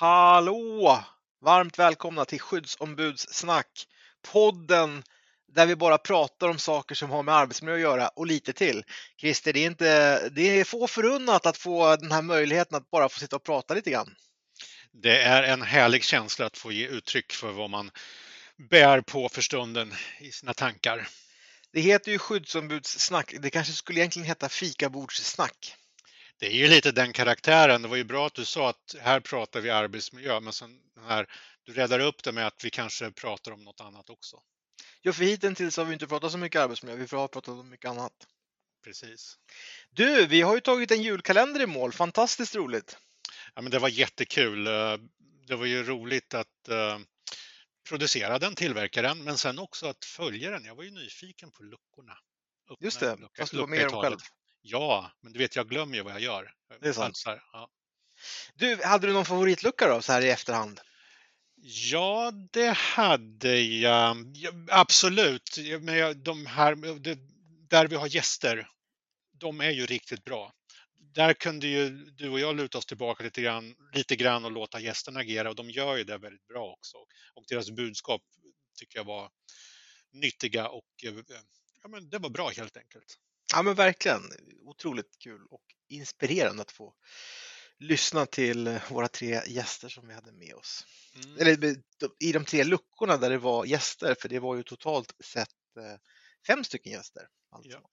Hallå! Varmt välkomna till Skyddsombudssnack, podden där vi bara pratar om saker som har med arbetsmiljö att göra och lite till. Christer, det är, inte, det är få förunnat att få den här möjligheten att bara få sitta och prata lite grann. Det är en härlig känsla att få ge uttryck för vad man bär på för stunden i sina tankar. Det heter ju skyddsombudssnack. Det kanske skulle egentligen heta fikabordssnack. Det är ju lite den karaktären. Det var ju bra att du sa att här pratar vi arbetsmiljö, men sen här, du räddar upp det med att vi kanske pratar om något annat också. Ja, för hittills har vi inte pratat så mycket arbetsmiljö. Vi har pratat om mycket annat. Precis. Du, vi har ju tagit en julkalender i mål. Fantastiskt roligt. Ja, men det var jättekul. Eh, det var ju roligt att uh, producera den, tillverka den, men sen också att följa den. Jag var ju nyfiken på luckorna. Öppna Just det, lucka, fast du var med dem själv. Ja, men du vet, jag glömmer ju vad jag gör. Det är sant. Ja. Du, hade du någon favoritlucka då, så här i efterhand? Ja, det hade jag. Absolut. Men de här, där vi har gäster, de är ju riktigt bra. Där kunde ju du och jag luta oss tillbaka lite grann, lite grann och låta gästerna agera och de gör ju det väldigt bra också. Och deras budskap tycker jag var nyttiga och eh, ja, men det var bra helt enkelt. Ja men verkligen. Otroligt kul och inspirerande att få lyssna till våra tre gäster som vi hade med oss. Mm. Eller i de tre luckorna där det var gäster, för det var ju totalt sett eh, fem stycken gäster. Alltså. Ja.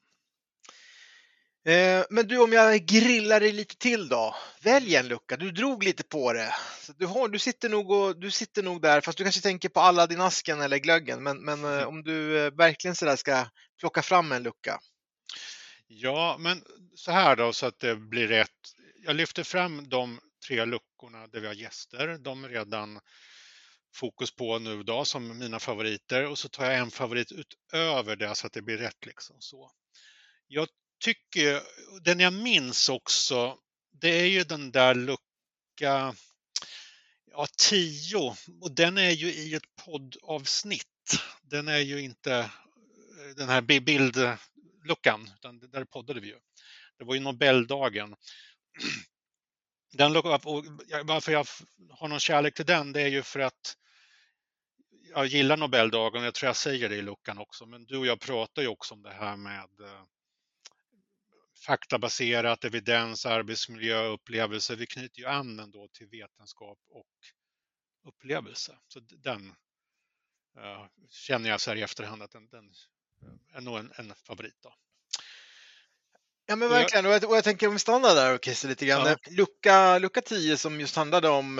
Eh, men du, om jag grillar dig lite till då. Välj en lucka. Du drog lite på det. Så du, har, du, sitter nog och, du sitter nog där, fast du kanske tänker på Aladdin-asken eller glöggen. Men, men om du verkligen sådär ska plocka fram en lucka. Ja, men så här då så att det blir rätt. Jag lyfter fram de tre luckorna där vi har gäster. De är redan fokus på nu då som mina favoriter och så tar jag en favorit utöver det så att det blir rätt liksom så. Jag tycker, den jag minns också, det är ju den där lucka ja, 10 och den är ju i ett poddavsnitt. Den är ju inte den här bild luckan, utan där poddade vi ju. Det var ju Nobeldagen. Den, varför jag har någon kärlek till den, det är ju för att jag gillar Nobeldagen, jag tror jag säger det i luckan också, men du och jag pratar ju också om det här med eh, faktabaserat, evidens, arbetsmiljö, upplevelse. Vi knyter ju an ändå till vetenskap och upplevelse. Så den uh, känner jag så här i efterhand att den, den är nog en, en favorit. Då. Ja men verkligen, och jag, och jag tänker om vi stannar där och Christer lite grann. Ja. Lucka, lucka 10 som just handlade om,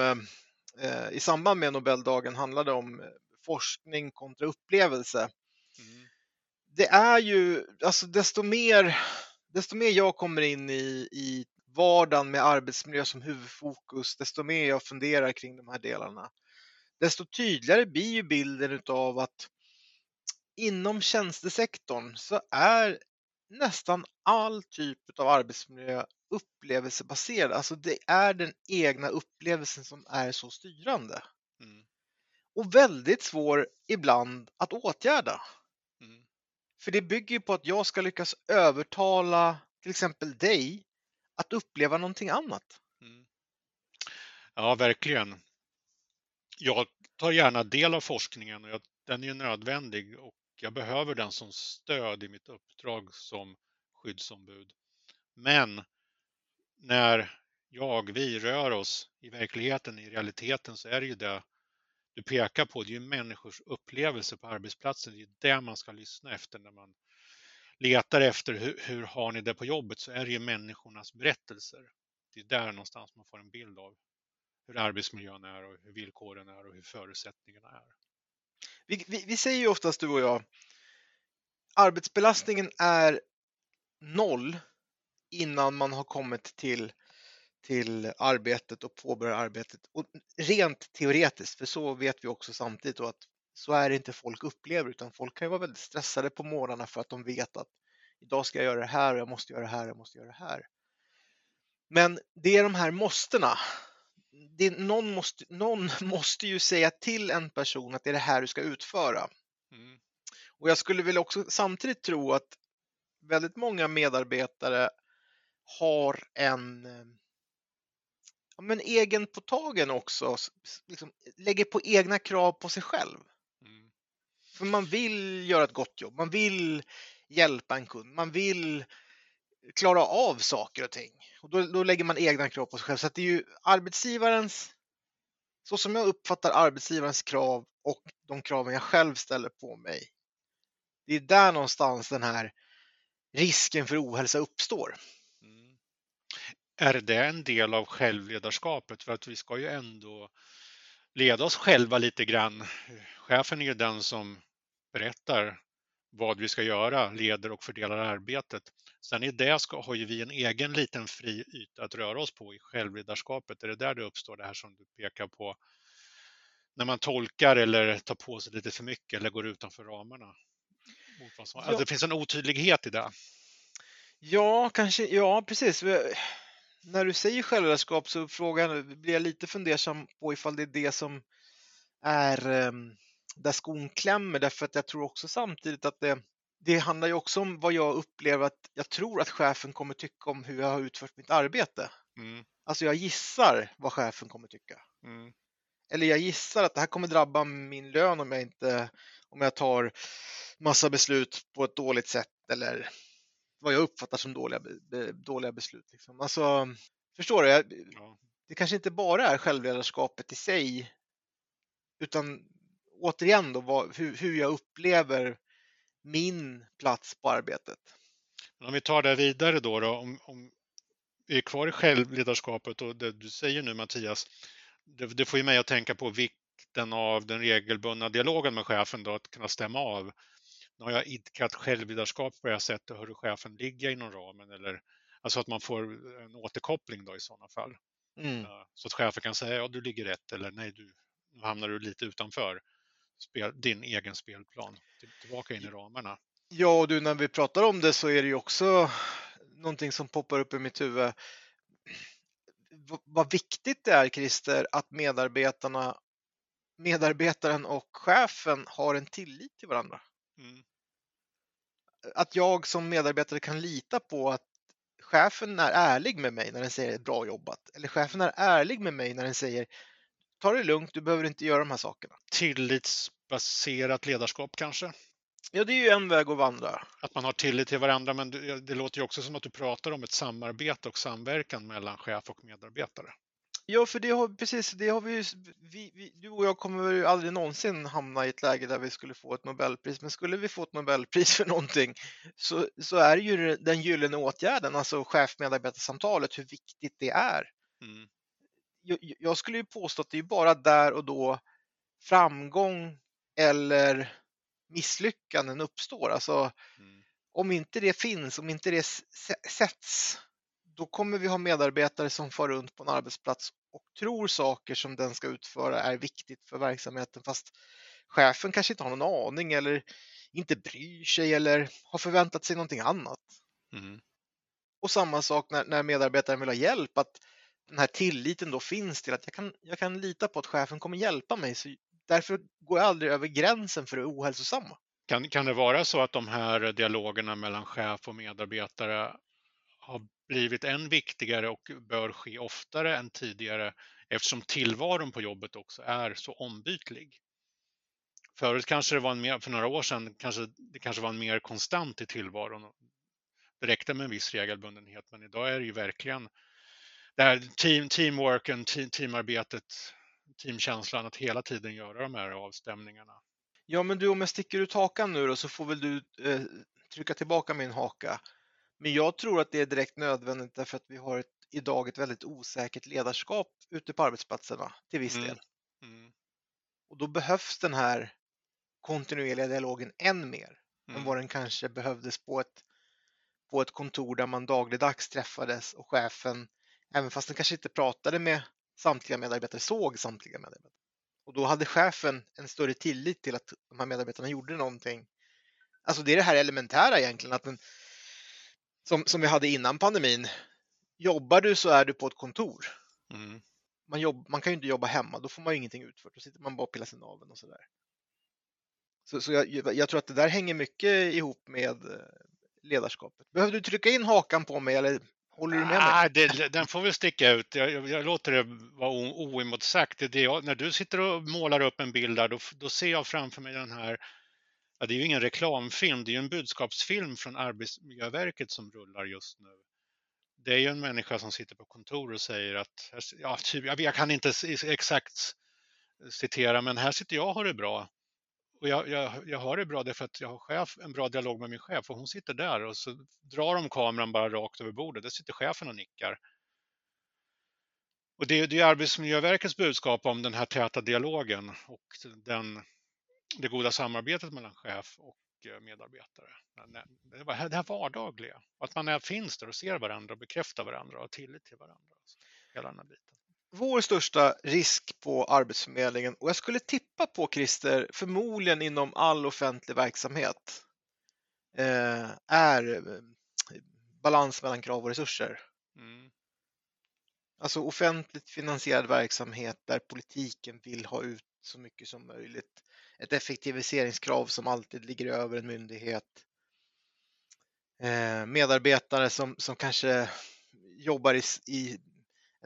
eh, i samband med Nobeldagen, handlade om forskning kontra upplevelse. Mm. Det är ju, alltså desto mer, desto mer jag kommer in i, i vardagen med arbetsmiljö som huvudfokus, desto mer jag funderar kring de här delarna, desto tydligare blir ju bilden av att inom tjänstesektorn så är nästan all typ av arbetsmiljö upplevelsebaserad. Alltså det är den egna upplevelsen som är så styrande. Mm. Och väldigt svår ibland att åtgärda. Mm. För det bygger på att jag ska lyckas övertala till exempel dig att uppleva någonting annat. Mm. Ja, verkligen. Jag tar gärna del av forskningen och den är ju nödvändig och jag behöver den som stöd i mitt uppdrag som skyddsombud. Men när jag, vi rör oss i verkligheten, i realiteten så är det ju det du pekar på, det är ju människors upplevelse på arbetsplatsen. Det är det man ska lyssna efter när man letar efter hur, hur har ni det på jobbet så är det ju människornas berättelser. Det är där någonstans man får en bild av hur arbetsmiljön är och hur villkoren är och hur förutsättningarna är. Vi, vi, vi säger ju oftast du och jag, arbetsbelastningen är noll innan man har kommit till, till arbetet och påbörjar arbetet. Och rent teoretiskt, för så vet vi också samtidigt att så är det inte folk upplever utan folk kan ju vara väldigt stressade på morgnarna för att de vet att idag ska jag göra det här och jag måste göra det här och jag måste göra det här. Men det är de här måstena det, någon, måste, någon måste ju säga till en person att det är det här du ska utföra. Mm. Och jag skulle väl också samtidigt tro att väldigt många medarbetare har en ja, men egenpåtagen också, liksom, lägger på egna krav på sig själv. Mm. För man vill göra ett gott jobb, man vill hjälpa en kund, man vill klara av saker och ting. Och då, då lägger man egna krav på sig själv. Så det är ju arbetsgivarens, så som jag uppfattar arbetsgivarens krav och de kraven jag själv ställer på mig. Det är där någonstans den här risken för ohälsa uppstår. Mm. Är det en del av självledarskapet? För att vi ska ju ändå leda oss själva lite grann. Chefen är ju den som berättar vad vi ska göra, leder och fördelar arbetet. Sen i det ska, har ju vi en egen liten fri yta att röra oss på i självledarskapet. Är det där det uppstår det här som du pekar på? När man tolkar eller tar på sig lite för mycket eller går utanför ramarna? Alltså det finns en otydlighet i det. Ja, kanske. Ja, precis. När du säger självledarskap så frågan, blir jag lite fundersam på ifall det är det som är ehm, där skon klämmer därför att jag tror också samtidigt att det, det handlar ju också om vad jag upplever att jag tror att chefen kommer tycka om hur jag har utfört mitt arbete. Mm. Alltså jag gissar vad chefen kommer tycka. Mm. Eller jag gissar att det här kommer drabba min lön om jag inte om jag tar massa beslut på ett dåligt sätt eller vad jag uppfattar som dåliga, dåliga beslut. Liksom. Alltså, förstår du? Ja. Det kanske inte bara är självledarskapet i sig utan återigen då, vad, hur, hur jag upplever min plats på arbetet. om vi tar det vidare då, då om, om vi är kvar i självledarskapet och det du säger nu Mattias, det, det får ju mig att tänka på vikten av den regelbundna dialogen med chefen då, att kunna stämma av. Nu har jag idkat självledarskap på det här sättet, hur chefen ligger inom ramen eller alltså att man får en återkoppling då i sådana fall. Mm. Så att chefen kan säga ja du ligger rätt eller nej du, nu hamnar du lite utanför spel, din egen spelplan tillbaka in i ramarna. Ja, och du när vi pratar om det så är det ju också någonting som poppar upp i mitt huvud. Vad viktigt det är Christer att medarbetarna, medarbetaren och chefen har en tillit till varandra. Mm. Att jag som medarbetare kan lita på att chefen är ärlig med mig när den säger bra jobbat. Eller chefen är ärlig med mig när den säger ta det lugnt, du behöver inte göra de här sakerna. Tillitsbaserat ledarskap kanske? Ja, det är ju en väg att vandra. Att man har tillit till varandra, men det låter ju också som att du pratar om ett samarbete och samverkan mellan chef och medarbetare. Ja, för det har, precis, det har vi ju, vi, vi, du och jag kommer ju aldrig någonsin hamna i ett läge där vi skulle få ett Nobelpris, men skulle vi få ett Nobelpris för någonting så, så är ju den gyllene åtgärden, alltså chef-medarbetarsamtalet, hur viktigt det är. Mm jag skulle ju påstå att det är bara där och då framgång eller misslyckanden uppstår. Alltså, mm. Om inte det finns, om inte det sätts, då kommer vi ha medarbetare som far runt på en arbetsplats och tror saker som den ska utföra är viktigt för verksamheten fast chefen kanske inte har någon aning eller inte bryr sig eller har förväntat sig någonting annat. Mm. Och samma sak när, när medarbetaren vill ha hjälp, att den här tilliten då finns till att jag kan, jag kan lita på att chefen kommer hjälpa mig. Så därför går jag aldrig över gränsen för det ohälsosamma. Kan, kan det vara så att de här dialogerna mellan chef och medarbetare har blivit än viktigare och bör ske oftare än tidigare eftersom tillvaron på jobbet också är så ombytlig? Förut kanske det var en mer, för några år sedan kanske det kanske var en mer konstant i tillvaron. Det räckte med en viss regelbundenhet, men idag är det ju verkligen det här team, teamworken, team, teamarbetet, teamkänslan, att hela tiden göra de här avstämningarna. Ja, men du, om jag sticker ut hakan nu då så får väl du eh, trycka tillbaka min haka. Men jag tror att det är direkt nödvändigt därför att vi har ett, idag ett väldigt osäkert ledarskap ute på arbetsplatserna till viss mm. del. Mm. Och då behövs den här kontinuerliga dialogen än mer mm. än vad den kanske behövdes på ett, på ett kontor där man dagligdags träffades och chefen Även fast den kanske inte pratade med samtliga medarbetare, såg samtliga medarbetare. Och då hade chefen en större tillit till att de här medarbetarna gjorde någonting. Alltså det är det här elementära egentligen, att den, som, som vi hade innan pandemin. Jobbar du så är du på ett kontor. Mm. Man, jobb, man kan ju inte jobba hemma, då får man ju ingenting utfört. Då sitter man bara och pillar sig naveln och sådär. Så, så jag, jag, tror att det där hänger mycket ihop med eh, ledarskapet. Behöver du trycka in hakan på mig eller Håller du med mig? Ah, det, den får väl sticka ut. Jag, jag, jag låter det vara oemotsagt. Det jag, när du sitter och målar upp en bild där, då, då ser jag framför mig den här Ja, det är ju ingen reklamfilm, det är ju en budskapsfilm från Arbetsmiljöverket som rullar just nu. Det är ju en människa som sitter på kontor och säger att, ja, typ, jag kan inte exakt citera, men här sitter jag och har det bra. Och jag, jag, jag har det bra därför att jag har chef, en bra dialog med min chef och hon sitter där och så drar de kameran bara rakt över bordet. Där sitter chefen och nickar. Och det, det är Arbetsmiljöverkets budskap om den här täta dialogen och den, det goda samarbetet mellan chef och eh, medarbetare. Eh, det här vardagliga, att man finns där och ser varandra och bekräftar varandra och har tillit till varandra. Hela den här biten vår största risk på Arbetsförmedlingen och jag skulle tippa på Christer, förmodligen inom all offentlig verksamhet, eh, är eh, balans mellan krav och resurser. Mm. Alltså offentligt finansierad verksamhet där politiken vill ha ut så mycket som möjligt. Ett effektiviseringskrav som alltid ligger över en myndighet. Eh, medarbetare som, som kanske jobbar i, i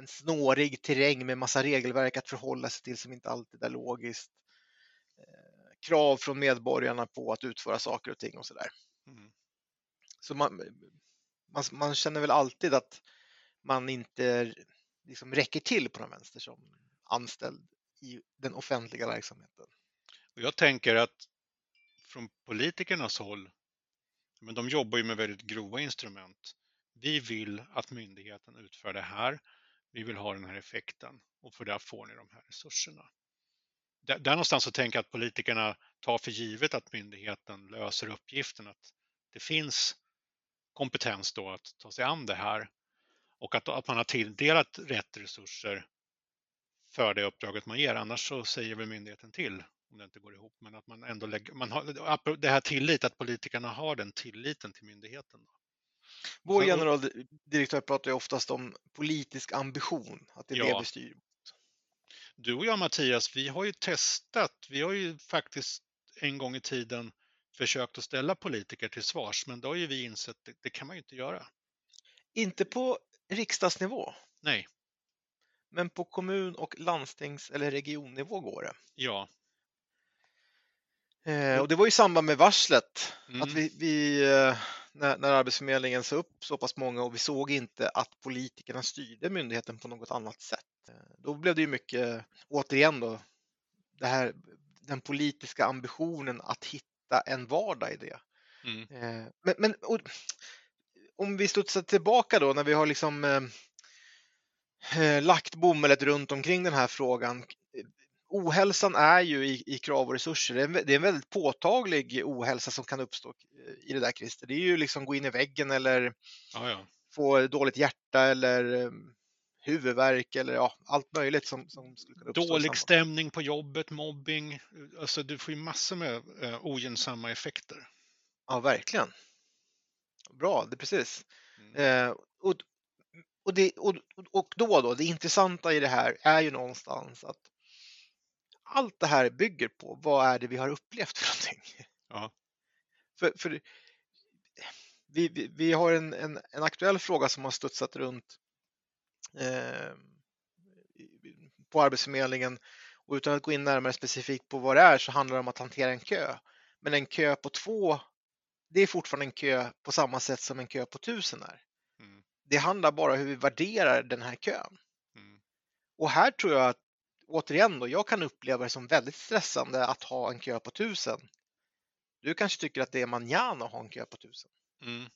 en snårig terräng med massa regelverk att förhålla sig till som inte alltid är logiskt. Eh, krav från medborgarna på att utföra saker och ting och sådär. Mm. Så man, man, man, känner väl alltid att man inte liksom räcker till på den vänster som anställd i den offentliga verksamheten. Jag tänker att från politikernas håll, men de jobbar ju med väldigt grova instrument. Vi vill att myndigheten utför det här vi vill ha den här effekten och för det får ni de här resurserna. Där, där någonstans så tänker jag att politikerna tar för givet att myndigheten löser uppgiften, att det finns kompetens då att ta sig an det här och att, att man har tilldelat rätt resurser för det uppdraget man ger. Annars så säger väl myndigheten till om det inte går ihop. Men att man ändå lägger, man har, det här tillit, att politikerna har den tilliten till myndigheten. Då. Vår generaldirektör pratar ju oftast om politisk ambition, att det är ja. det vi styr mot. Du och jag Mattias, vi har ju testat, vi har ju faktiskt en gång i tiden försökt att ställa politiker till svars, men då har ju vi insett att det, det kan man ju inte göra. Inte på riksdagsnivå? Nej. Men på kommun och landstings eller regionnivå går det? Ja. Eh, och det var i samband med varslet, mm. att vi, vi eh, när, när Arbetsförmedlingen sa upp så pass många och vi såg inte att politikerna styrde myndigheten på något annat sätt. Då blev det ju mycket, återigen då, det här, den politiska ambitionen att hitta en vardag i det. Mm. Eh, men, men och, om vi studsar tillbaka då när vi har liksom eh, eh lagt bommellet runt omkring den här frågan ohälsan är ju i, i krav och resurser. Det är, en, det är, en, väldigt påtaglig ohälsa som kan uppstå eh, i det där Christer. Det är ju liksom gå in i väggen eller ja, ja. få dåligt hjärta eller um, huvudvärk eller ja, allt möjligt som, som skulle kunna uppstå. Dålig stämning på jobbet, mobbing. Alltså du får ju massor med uh, ogynnsamma effekter. Ja, verkligen. Bra, det precis. Mm. Uh, och, och, det, och, och då, då, det intressanta i det här är ju någonstans att allt det här bygger på vad är det vi har upplevt för någonting. Ja. För, för vi, vi, vi, har en, en, en, aktuell fråga som har studsat runt eh, på Arbetsförmedlingen och utan att gå in närmare specifikt på vad det är så handlar det om att hantera en kö. Men en kö på två, det är fortfarande en kö på samma sätt som en kö på tusen är. Mm. Det handlar bara om hur vi värderar den här kön. Mm. Och här tror jag att återigen då, jag kan uppleva det som väldigt stressande att ha en kö på tusen. Du kanske tycker att det är manjana att ha en kö på tusen. Mm.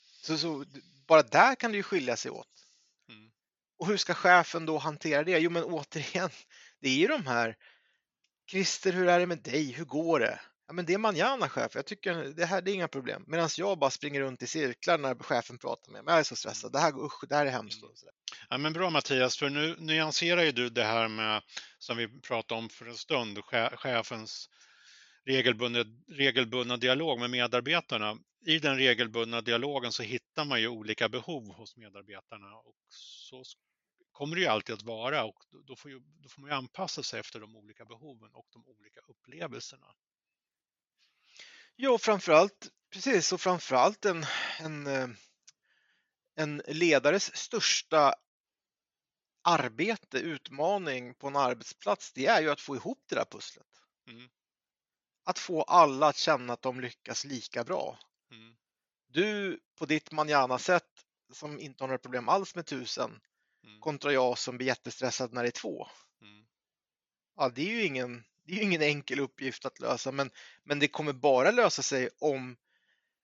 Så, så, bara där kan det ju skilja sig åt. Mm. Och hur ska chefen då hantera det? Jo, men återigen, det är ju de här Christer, hur är det med dig? Hur går det? Ja, men det är manjana chef. Jag tycker det här det är inga problem. Medan jag bara springer runt i cirklar när chefen pratar med mig. Jag är så stressad. Det här, usch, det här är hemskt. Sådär. Ja, men bra Mattias, för nu nyanserar ju du det här med som vi pratade om för en stund, chefens regelbundna, regelbundna dialog med medarbetarna. I den regelbundna dialogen så hittar man ju olika behov hos medarbetarna och så kommer det ju alltid att vara och då får, ju, då får man ju anpassa sig efter de olika behoven och de olika upplevelserna. Ja, framförallt precis och framförallt en, en, en ledares största arbete, utmaning på en arbetsplats, det är ju att få ihop det där pusslet. Mm. Att få alla att känna att de lyckas lika bra. Mm. Du på ditt manjana-sätt som inte har några problem alls med tusen mm. kontra jag som blir jättestressad när det är två. Mm. Ja, det är ju ingen, det är ingen enkel uppgift att lösa, men, men det kommer bara lösa sig om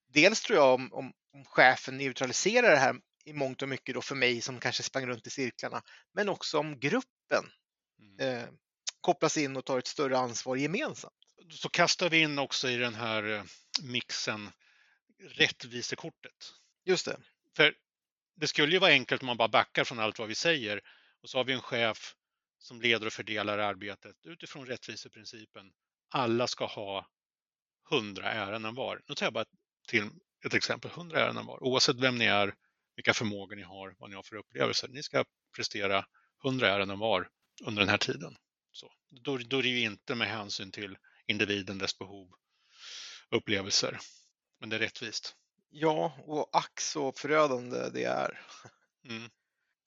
dels tror jag om, om, om chefen neutraliserar det här i mångt och mycket då för mig som kanske sprang runt i cirklarna, men också om gruppen mm. eh, kopplas in och tar ett större ansvar gemensamt. Så kastar vi in också i den här eh, mixen rättvisekortet. Just det. För det skulle ju vara enkelt om man bara backar från allt vad vi säger och så har vi en chef som leder och fördelar arbetet utifrån rättviseprincipen. Alla ska ha hundra ärenden var. Nu tar jag bara till ett exempel, hundra ärenden var. Oavsett vem ni är, vilka förmågor ni har, vad ni har för upplevelser. Ni ska prestera hundra ärenden var under den här tiden. Så, då, då är det ju inte med hänsyn till individen, dess behov, upplevelser. Men det är rättvist. Ja, och ack så förödande det är. Mm.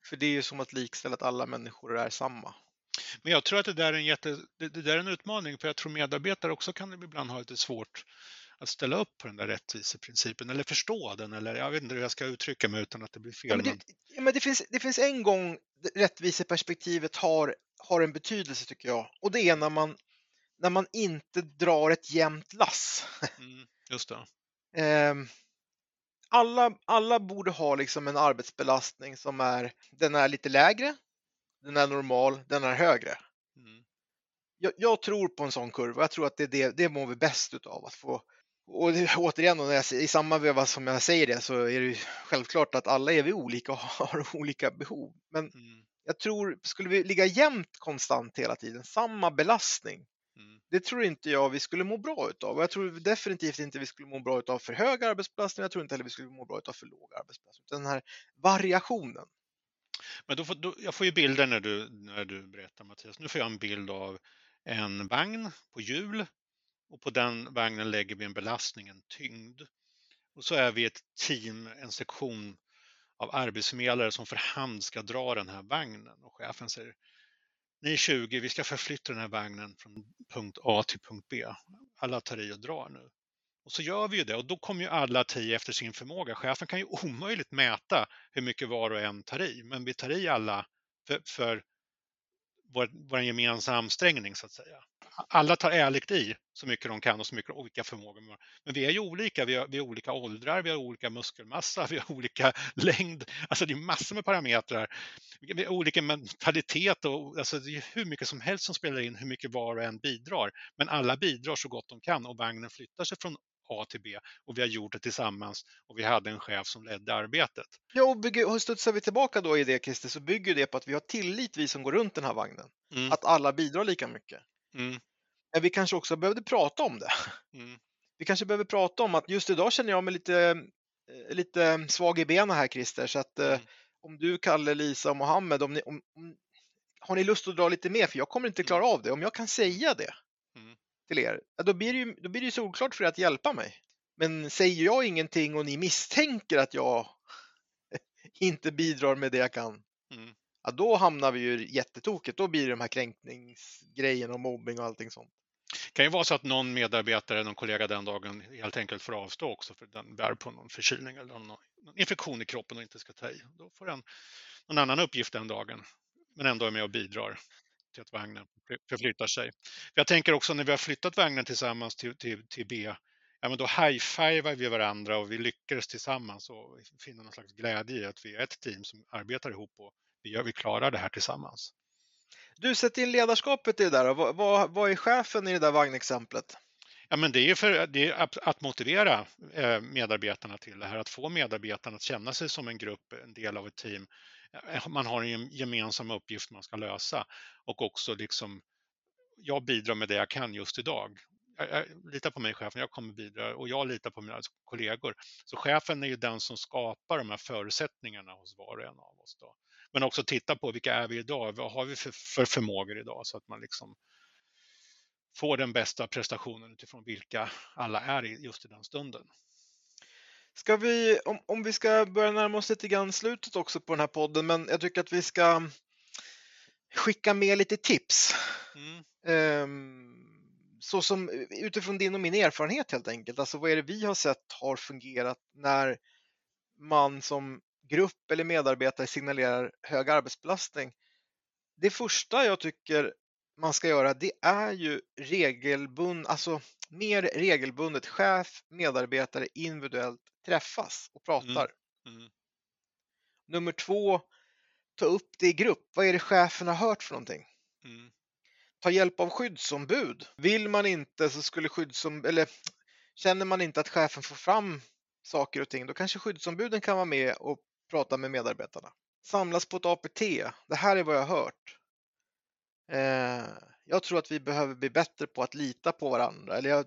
För det är ju som att likställa att alla människor är samma. Men jag tror att det där är en, jätte, det, det där är en utmaning, för jag tror medarbetare också kan ibland ha lite svårt att ställa upp på den där rättviseprincipen eller förstå den eller jag vet inte hur jag ska uttrycka mig utan att det blir fel. Ja, men det, ja, men det, finns, det finns en gång rättviseperspektivet har, har en betydelse tycker jag och det är när man, när man inte drar ett jämnt lass. Mm, just det. Ehm, alla, alla borde ha liksom en arbetsbelastning som är, den är lite lägre, den är normal, den är högre. Mm. Jag, jag, tror på en sån kurva. Jag tror att det, det, det mår vi bäst utav att få och det, återigen, när jag, i samma veva som jag säger det så är det självklart att alla är vi olika och har olika behov. Men mm. jag tror, skulle vi ligga jämnt konstant hela tiden, samma belastning, mm. det tror inte jag vi skulle må bra utav. Och jag tror definitivt inte vi skulle må bra utav för hög arbetsbelastning. Jag tror inte heller vi skulle må bra utav för låg arbetsbelastning. Den här variationen. Men då får, då, jag får ju bilder när du, när du berättar Mattias. Nu får jag en bild av en vagn på hjul och på den vagnen lägger vi en belastning, en tyngd. Och så är vi ett team, en sektion av arbetsförmedlare som för hand ska dra den här vagnen och chefen säger ni 20, vi ska förflytta den här vagnen från punkt A till punkt B. Alla tar i och drar nu. Och så gör vi ju det och då kommer ju alla ta i efter sin förmåga. Chefen kan ju omöjligt mäta hur mycket var och en tar i, men vi tar i alla för, för vår, vår gemensamma ansträngning så att säga alla tar ärligt i så mycket de kan och så mycket olika förmågor. Men vi är ju olika, vi har, vi har olika åldrar, vi har olika muskelmassa, vi har olika längd. Alltså det är massor med parametrar. Vi har olika mentalitet och alltså det är hur mycket som helst som spelar in hur mycket var och en bidrar. Men alla bidrar så gott de kan och vagnen flyttar sig från A till B och vi har gjort det tillsammans och vi hade en chef som ledde arbetet. Ja, och, bygger, och studsar vi tillbaka då i det Christer så bygger det på att vi har tillit vi som går runt den här vagnen. Mm. Att alla bidrar lika mycket. Mm. Men vi kanske också behövde prata om det. Mm. Vi kanske behöver prata om att just idag känner jag mig lite, eh, lite svag i benen här Christer, så att eh, mm. om du, Kalle, Lisa och Mohammed, om ni, om, om, har ni lust att dra lite mer? För jag kommer inte klara mm. av det. Om jag kan säga det. Till er, då blir det ju då blir det solklart för er att hjälpa mig. Men säger jag ingenting och ni misstänker att jag inte bidrar med det jag kan, mm ja, då hamnar vi ju jättetokigt. Då blir det de här kränkningsgrejerna och mobbing och allting sånt. Det kan ju vara så att någon medarbetare, någon kollega den dagen helt enkelt får avstå också för den bär på någon förkylning eller någon infektion i kroppen och inte ska ta i. Då får den någon annan uppgift den dagen, men ändå är med och bidrar till att vagnen förflyttar sig. Jag tänker också när vi har flyttat vagnen tillsammans till, till, till B, ja, men då high-fivar vi varandra och vi lyckades tillsammans och finner någon slags glädje i att vi är ett team som arbetar ihop och vi, gör, vi klarar det här tillsammans. Du, sätt in ledarskapet i det där. Vad, vad, vad är chefen i det där vagnexemplet? Ja, men det är för det är att motivera eh, medarbetarna till det här, att få medarbetarna att känna sig som en grupp, en del av ett team. Eh, man har en gemensam uppgift man ska lösa och också liksom, jag bidrar med det jag kan just idag. Jag, jag litar på mig chefen, jag kommer bidra och jag litar på mina kollegor. Så chefen är ju den som skapar de här förutsättningarna hos var och en av oss. Då. Men också titta på vilka är vi idag? Vad har vi för, för förmågor idag? Så att man liksom får den bästa prestationen utifrån vilka alla är just i den stunden. Ska vi, om, om vi ska börja närma oss lite grann slutet också på den här podden, men jag tycker att vi ska skicka med lite tips. Mm. Um, så som utifrån din och min erfarenhet helt enkelt. Alltså vad är det vi har sett har fungerat när man som grupp eller medarbetare signalerar hög arbetsbelastning? Det första jag tycker man ska göra det är ju regelbund, alltså mer regelbundet chef, medarbetare individuellt träffas och pratar. Mm. Mm. Nummer två, ta upp det i grupp. Vad är det chefen har hört för någonting? Mm. Ta hjälp av skyddsombud. Vill man inte så skulle skyddsombud, eller känner man inte att chefen får fram saker och ting, då kanske skyddsombuden kan vara med och prata med medarbetarna. Samlas på ett APT. Det här är vad jag har hört. Eh, jag tror att vi behöver bli bättre på att lita på varandra. Eller jag,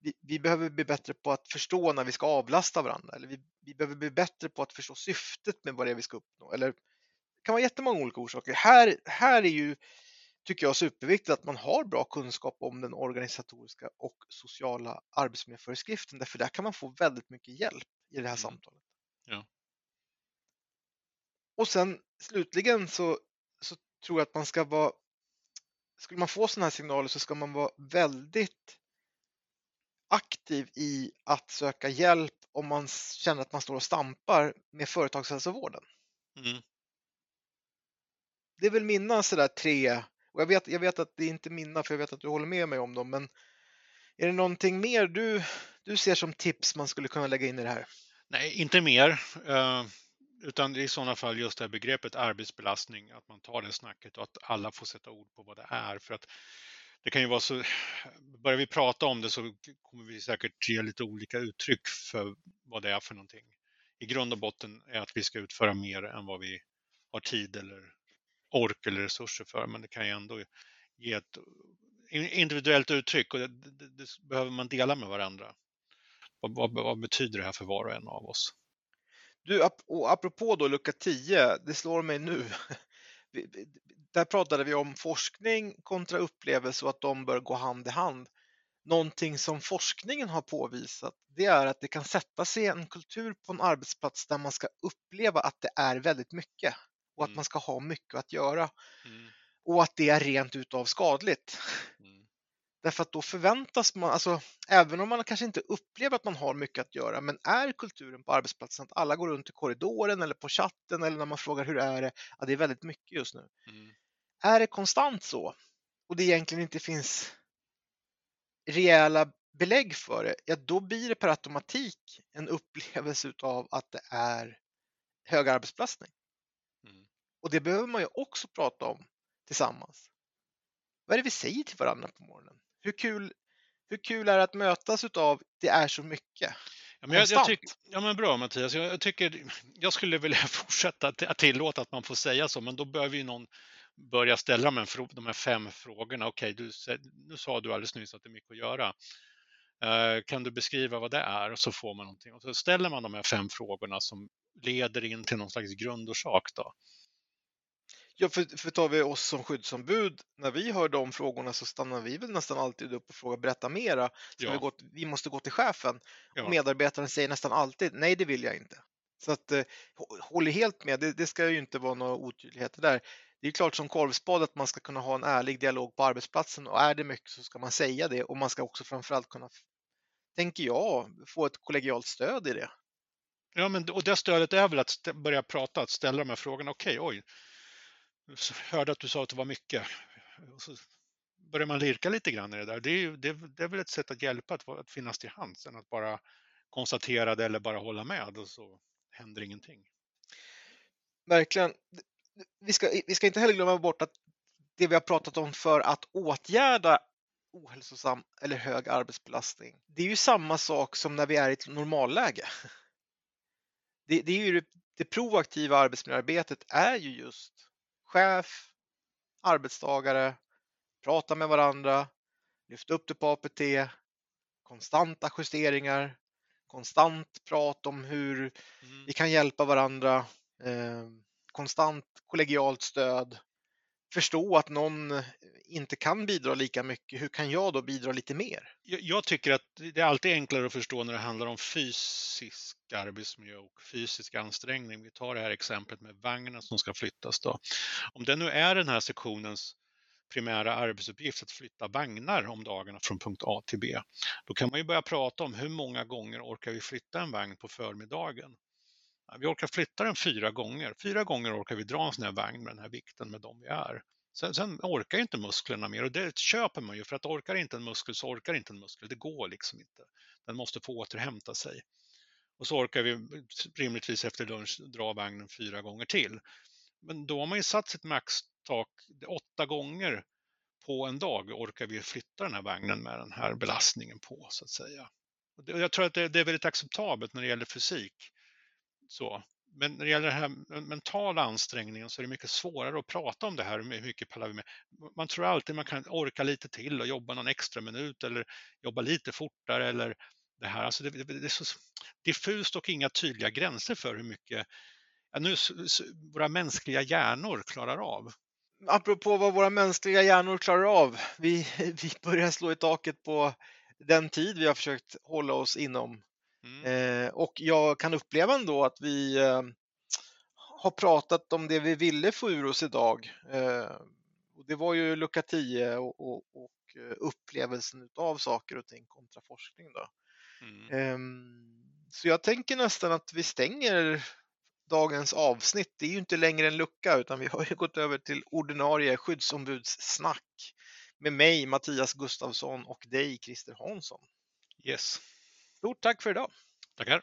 vi, vi, behöver bli bättre på att förstå när vi ska avlasta varandra. Eller vi, vi behöver bli bättre på att förstå syftet med vad det är vi ska uppnå. Eller, det kan vara jättemånga olika orsaker. Här, här är ju, tycker jag, superviktigt att man har bra kunskap om den organisatoriska och sociala arbetsmiljöföreskriften. Därför där kan man få väldigt mycket hjälp i det här mm. samtalet. Ja. Och sen slutligen så, så tror jag att man ska vara skulle man få sådana här signaler så ska man vara väldigt aktiv i att söka hjälp om man känner att man står och stampar med företagshälsovården. Mm. Det är väl mina sådär tre, och jag vet, jag vet att det är inte mina för jag vet att du håller med mig om dem, men är det någonting mer du, du ser som tips man skulle kunna lägga in i det här? Nej, inte mer. Utan det är i sådana fall just det här begreppet arbetsbelastning, att man tar det snacket och att alla får sätta ord på vad det är. För att det kan ju vara så, börjar vi prata om det så kommer vi säkert ge lite olika uttryck för vad det är för någonting. I grund och botten är att vi ska utföra mer än vad vi har tid eller ork eller resurser för, men det kan ju ändå ge ett individuellt uttryck och det, det, det behöver man dela med varandra. Vad, vad, vad betyder det här för var och en av oss? Du, och apropå då lucka 10, det slår mig nu. Där pratade vi om forskning kontra upplevelse och att de bör gå hand i hand. Någonting som forskningen har påvisat, det är att det kan sätta sig en kultur på en arbetsplats där man ska uppleva att det är väldigt mycket och att mm. man ska ha mycket att göra. Mm. Och att det är rent utav skadligt. Mm. Därför att då förväntas man, alltså även om man kanske inte upplever att man har mycket att göra, men är kulturen på arbetsplatsen att alla går runt i korridoren eller på chatten eller när man frågar hur är det, ja det är väldigt mycket just nu. Mm. Är det konstant så och det egentligen inte finns rejäla belägg för det, ja då blir det per automatik en upplevelse av att det är hög arbetsbelastning. Mm. Och det behöver man ju också prata om tillsammans. Vad är det vi säger till varandra på morgonen? Hur kul, hur kul är det att mötas utav det är så mycket? Ja, men jag, jag tycker, ja, men bra Mattias, jag, jag, tycker, jag skulle vilja fortsätta att, att tillåta att man får säga så, men då behöver ju någon börja ställa de här, de här fem frågorna. Okej, du, nu sa du alldeles nyss att det är mycket att göra. Uh, kan du beskriva vad det är? Och så får man någonting. Och så ställer man de här fem frågorna som leder in till någon slags grundorsak. Då. Ja, för, för tar vi oss som skyddsombud, när vi hör de frågorna så stannar vi väl nästan alltid upp och frågar berätta mera. Ja. Vi, gått, vi, måste gå till chefen. Ja. Och medarbetaren säger nästan alltid nej, det vill jag inte. Så att eh, håller helt med, det, det, ska ju inte vara några otydligheter där. Det är klart som korvspad att man ska kunna ha en ärlig dialog på arbetsplatsen och är det mycket så ska man säga det och man ska också framförallt kunna, tänker jag, få ett kollegialt stöd i det. Ja, men och det stödet är väl att börja prata, att ställa de här frågorna. Okej, okay, hörde att du sa att det var mycket. Och så börjar man lirka lite grann i det där. Det är, det, det är väl ett sätt att hjälpa att, att finnas till hands än att bara konstatera det eller bara hålla med och så händer ingenting. Verkligen. Vi ska, vi ska inte heller glömma bort att det vi har pratat om för att åtgärda ohälsosam eller hög arbetsbelastning. Det är ju samma sak som när vi är i ett normalläge. Det, det är ju det, det proaktiva arbetsmiljöarbetet är ju just chef, arbetstagare, prata med varandra, lyfta upp det på APT, konstanta justeringar, konstant prat om hur mm. vi kan hjälpa varandra, eh, konstant kollegialt stöd förstå att någon eh, inte kan bidra lika mycket, hur kan jag då bidra lite mer? Jag tycker att det är alltid enklare att förstå när det handlar om fysisk arbetsmiljö och fysisk ansträngning. Vi tar det här exemplet med vagnen som ska flyttas. Då. Om det nu är den här sektionens primära arbetsuppgift att flytta vagnar om dagarna från punkt A till B, då kan man ju börja prata om hur många gånger orkar vi flytta en vagn på förmiddagen? Vi orkar flytta den fyra gånger. Fyra gånger orkar vi dra en sån här vagn med den här vikten med dem vi är. Sen, sen orkar inte musklerna mer och det köper man ju för att orkar inte en muskel så orkar inte en muskel. Det går liksom inte. Den måste få återhämta sig. Och så orkar vi rimligtvis efter lunch dra vagnen fyra gånger till. Men då har man ju satt sitt maxtak åtta gånger på en dag orkar vi flytta den här vagnen med den här belastningen på så att säga. Jag tror att det är väldigt acceptabelt när det gäller fysik. Så. Men när det gäller den här mentala ansträngningen så är det mycket svårare att prata om det här. Hur mycket pallar vi med? Man tror alltid man kan orka lite till och jobba någon extra minut eller jobba lite fortare eller det här. Alltså det, det, det är så diffust och inga tydliga gränser för hur mycket ja, nu, våra mänskliga hjärnor klarar av. Apropå vad våra mänskliga hjärnor klarar av. Vi, vi börjar slå i taket på den tid vi har försökt hålla oss inom Mm. Eh, och jag kan uppleva ändå att vi eh, har pratat om det vi ville få ur oss idag. Eh, och det var ju lucka 10 och, och, och eh, upplevelsen av saker och ting kontra forskning. Då. Mm. Ehm, så jag tänker nästan att vi stänger dagens avsnitt. Det är ju inte längre en lucka utan vi har ju gått över till ordinarie skyddsombudssnack med mig Mattias Gustafsson och dig Christer Hansson. Yes. Stort tack för idag! Tackar!